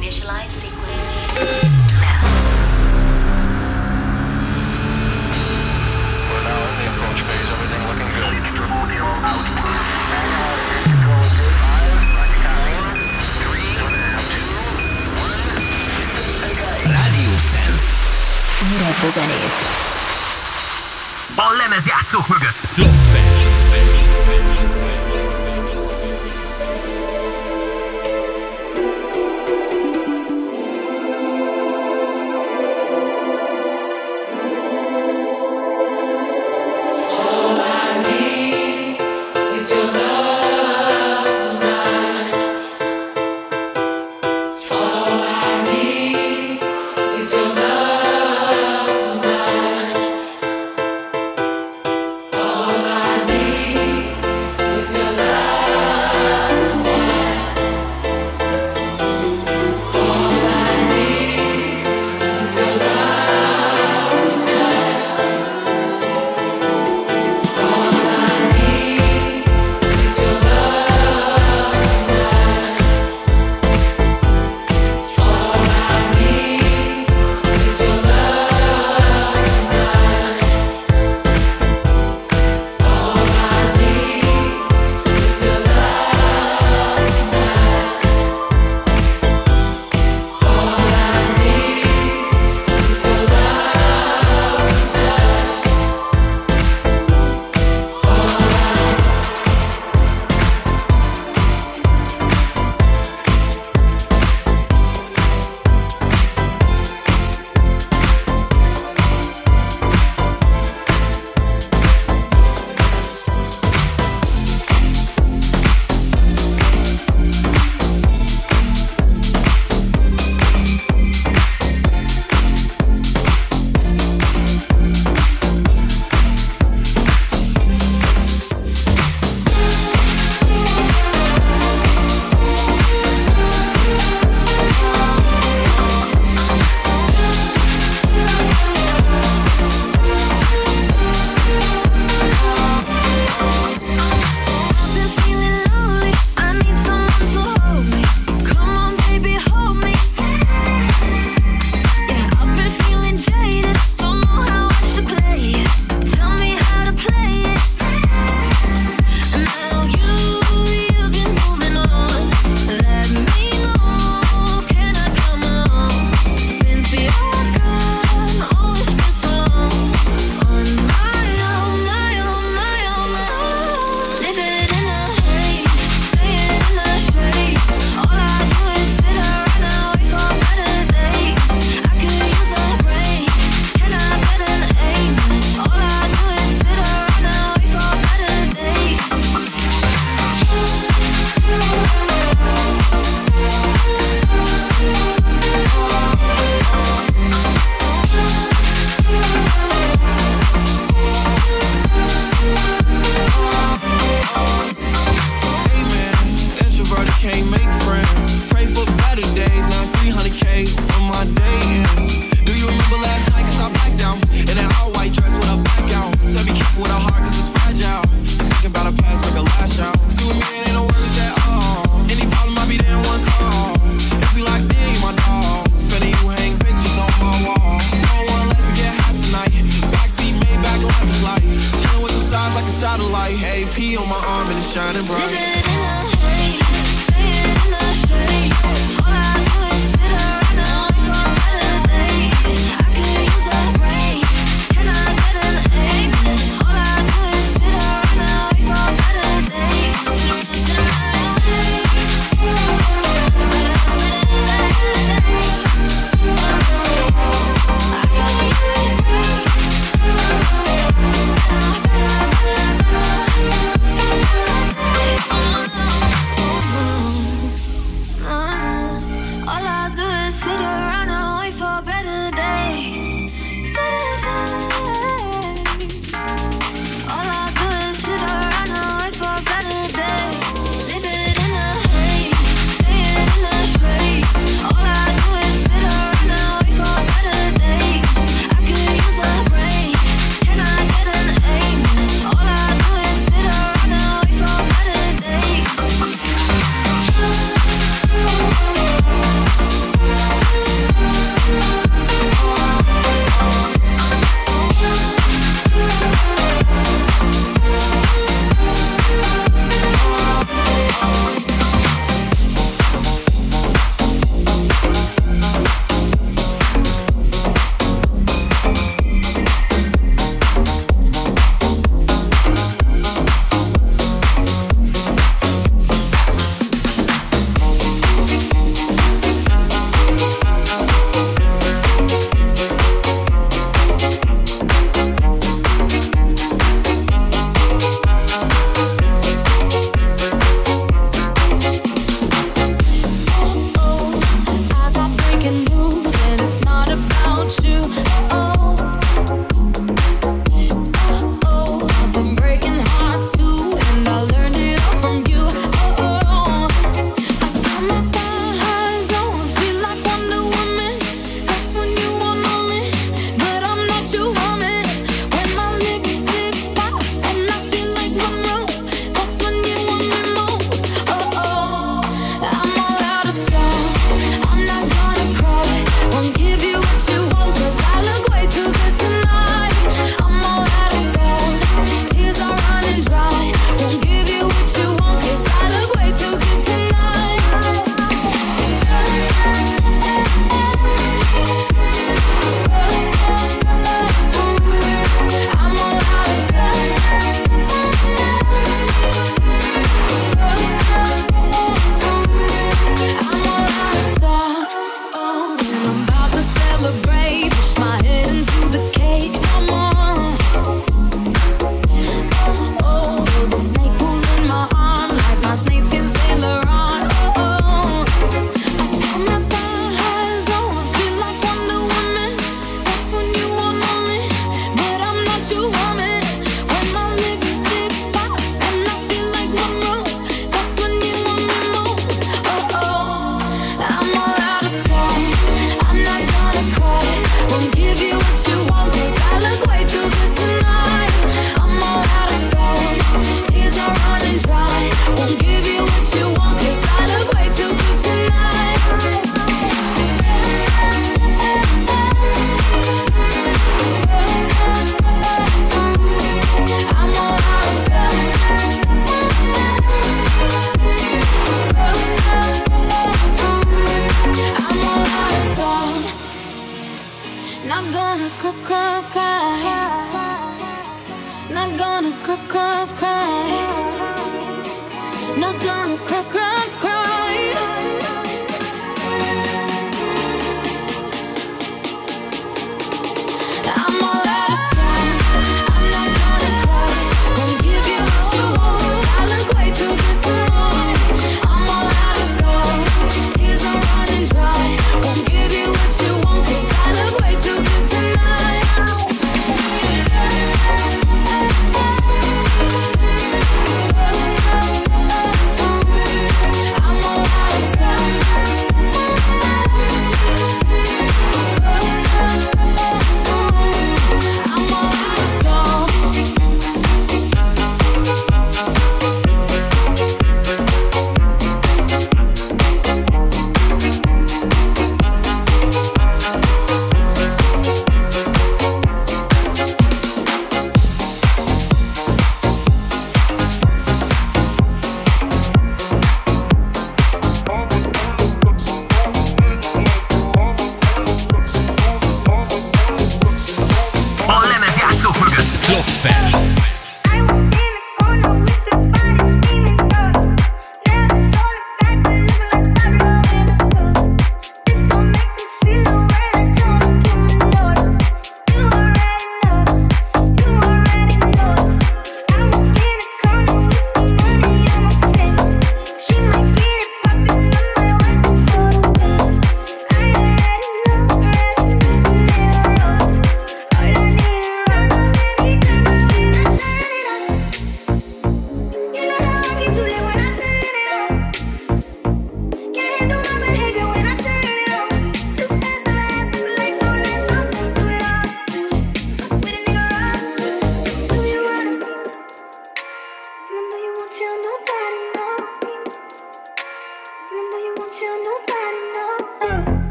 Initialize sequence. Now. We're now in the approach phase. Everything looking good. Radio Sense. Érezd a zenét! A lemezjátszók mögött. Lopfel.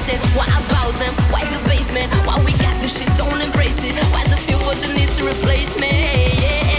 said, why about them? Why the basement? Why we got this shit? Don't embrace it. Why the feel for the need to replace me? Yeah.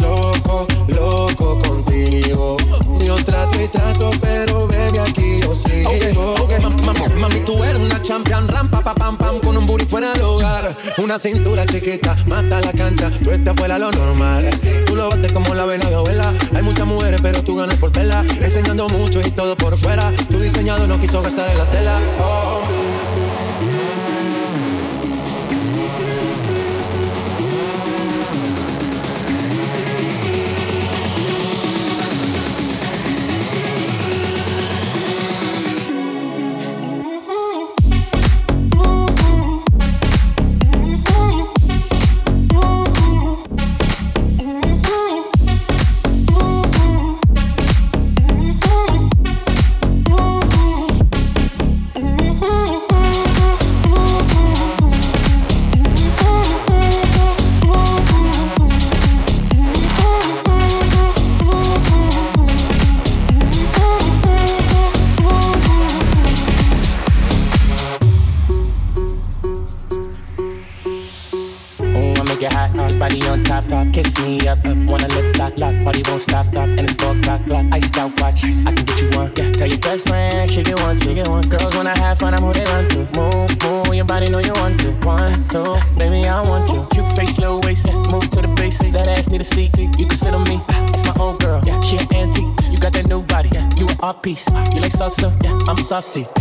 loco, loco contigo. Yo trato y trato, pero baby aquí yo sigo. Okay, okay. Mami, tú eres una champion, rampa pa pam pam con un booty fuera del hogar, una cintura chiquita, mata la cancha, tú estás fuera lo normal. Tú lo bates como la vena de abuela. Hay muchas mujeres, pero tú ganas por vela, enseñando mucho y todo por fuera. Tu diseñado no quiso gastar en la tela. Oh. passé.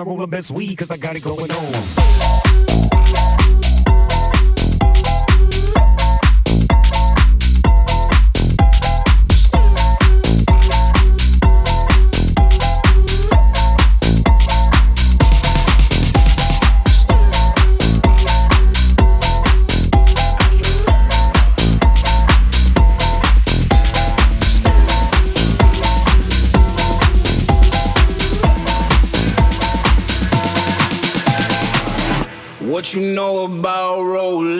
I roll the best weed, cause I gotta go what you know about rolling.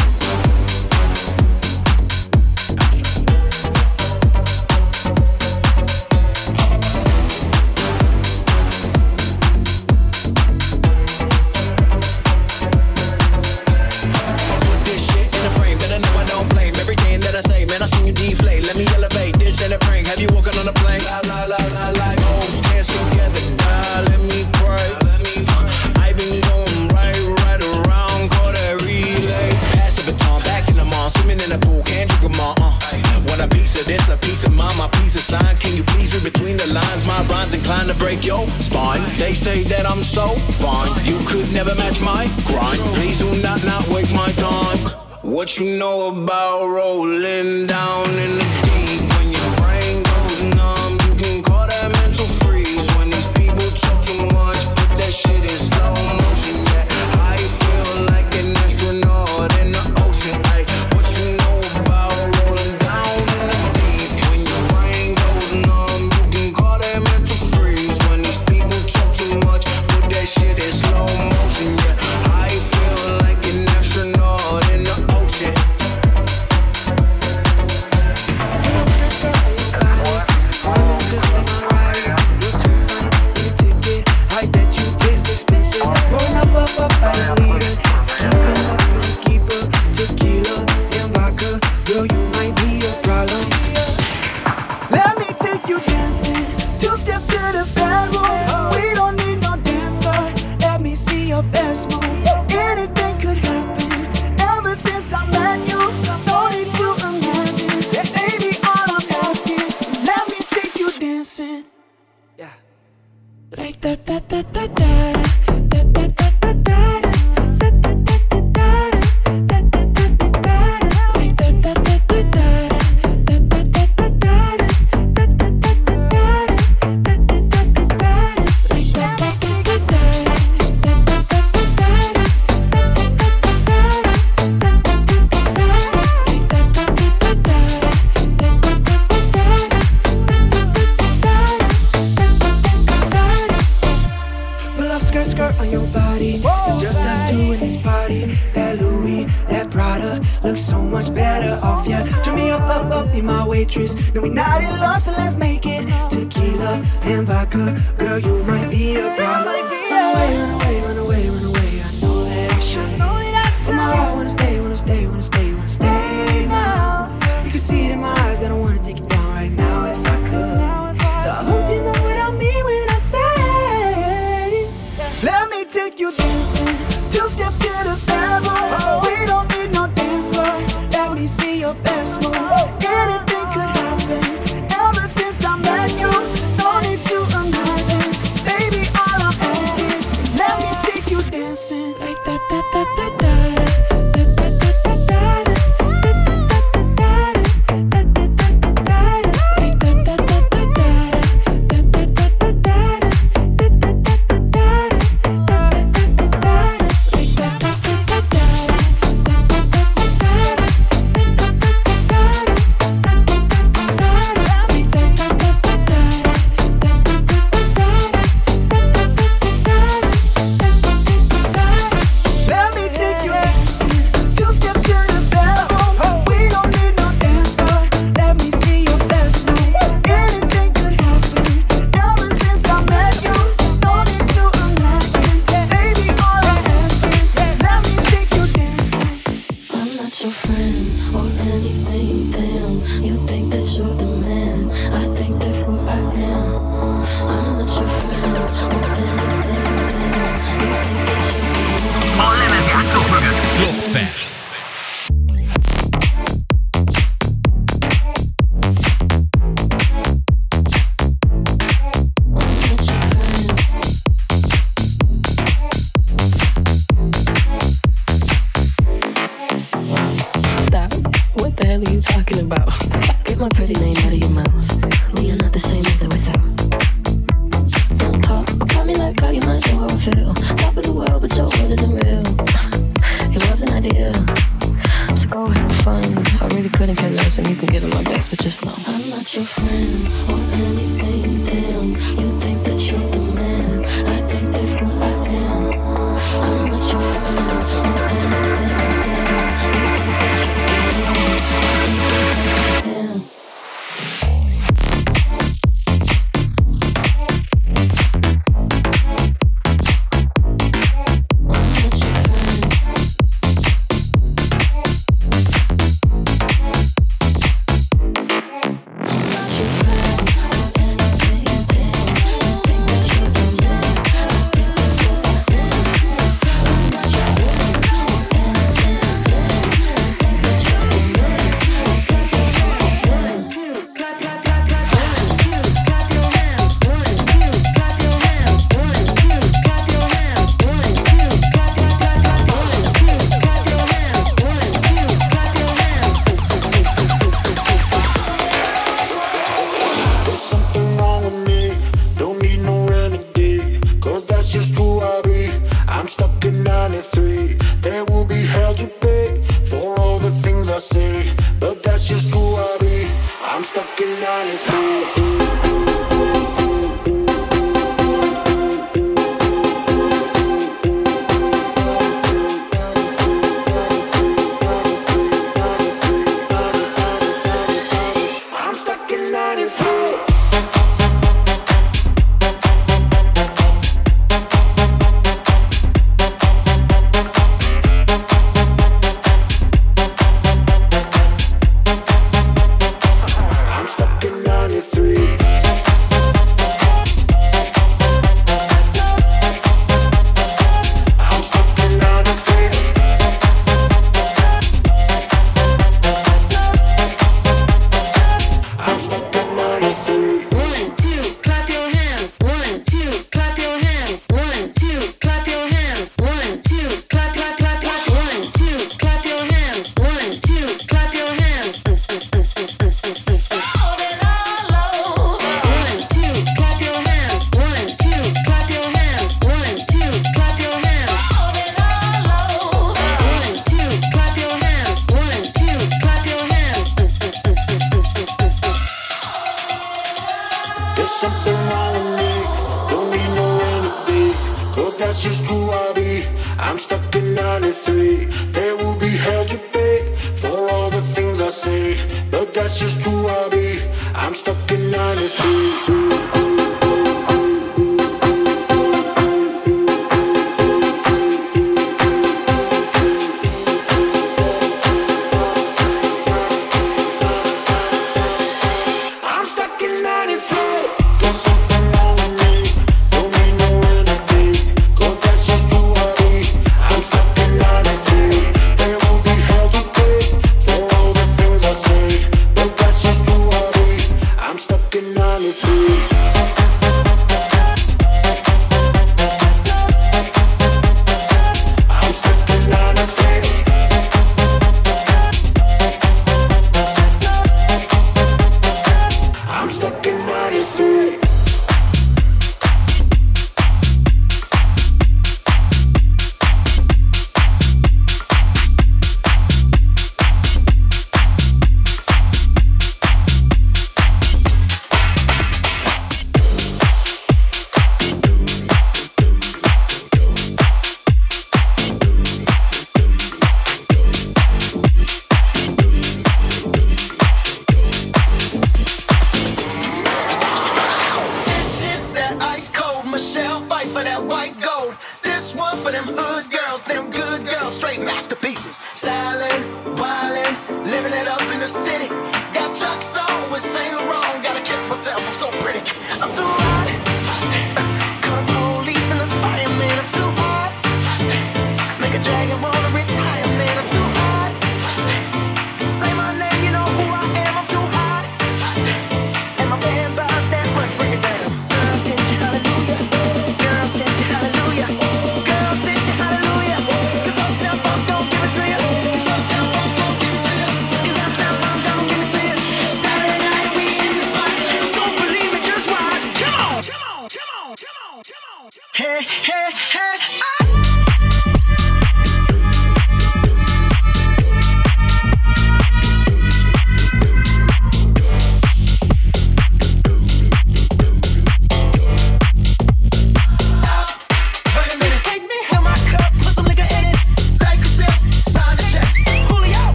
Yo, your spine. They say that I'm so fine. You could never match my grind. Please do not not waste my time. What you know about rolling down in the waitress. No, we not in love, so let's make it tequila and vodka. Girl, you might be a problem. Run away, run away, run away, run away. I know that I should. But my heart wanna stay, wanna stay, wanna stay, wanna stay now. You can see it in my see your best move. Anything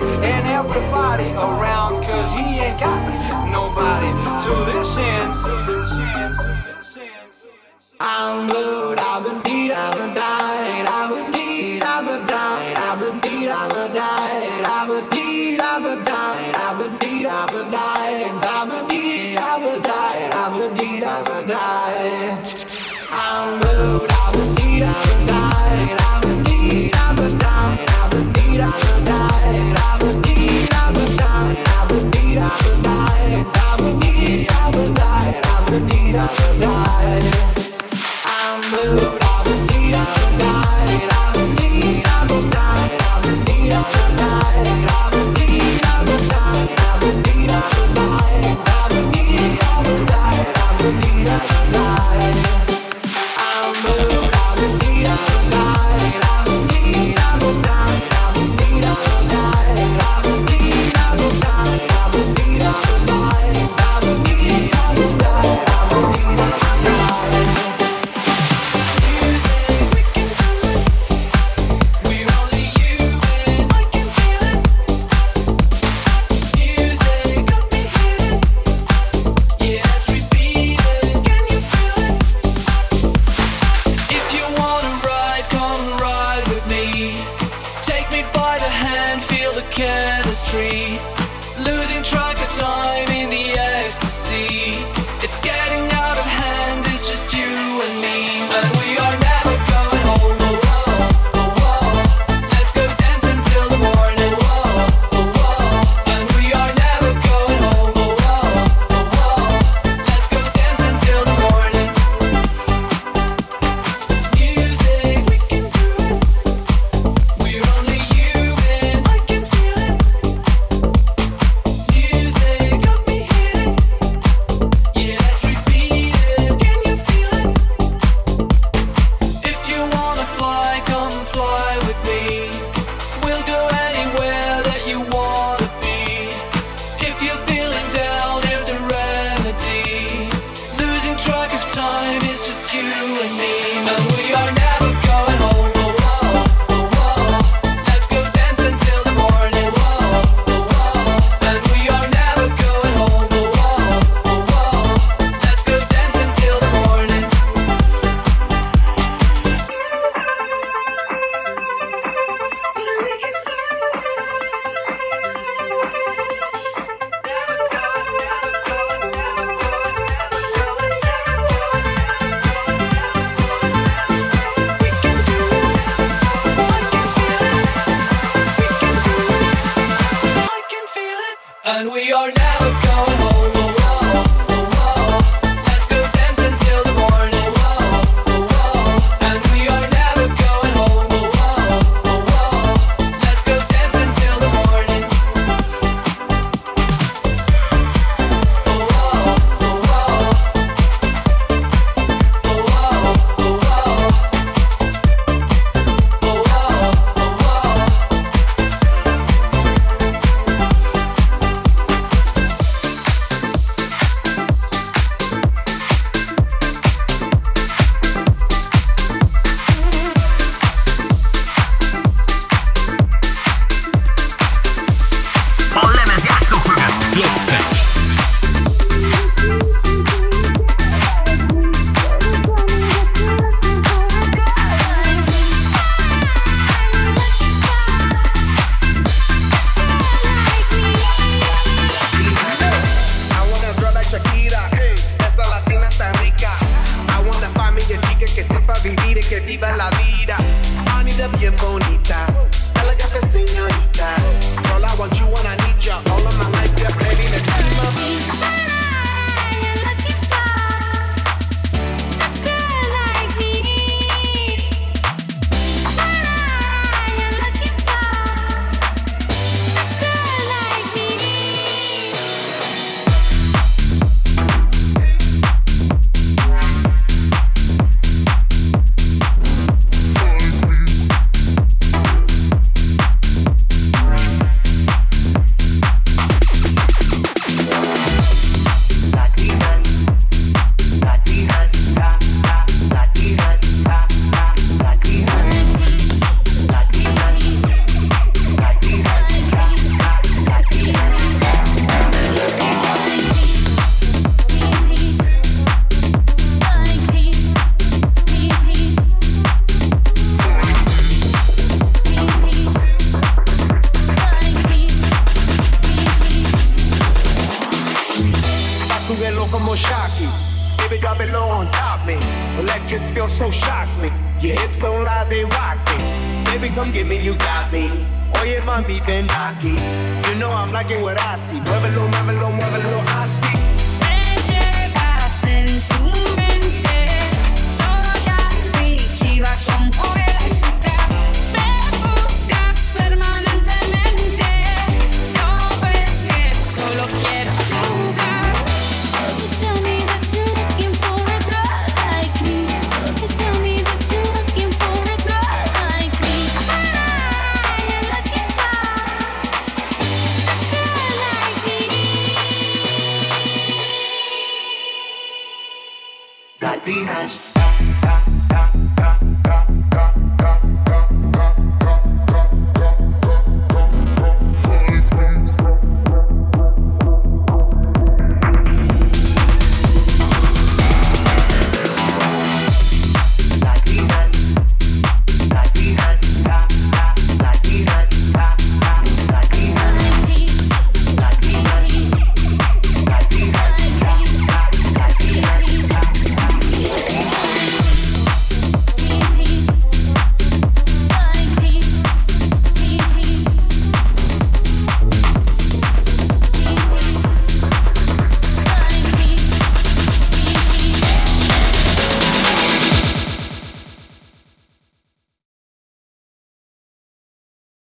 and everybody around cause he ain't got nobody to listen I'm blue, I've been beat, I've been down. Yeah. giving, you got me. Oye, mami, ven aquí. You know I'm liking what I see. Muévelo, muévelo, muévelo.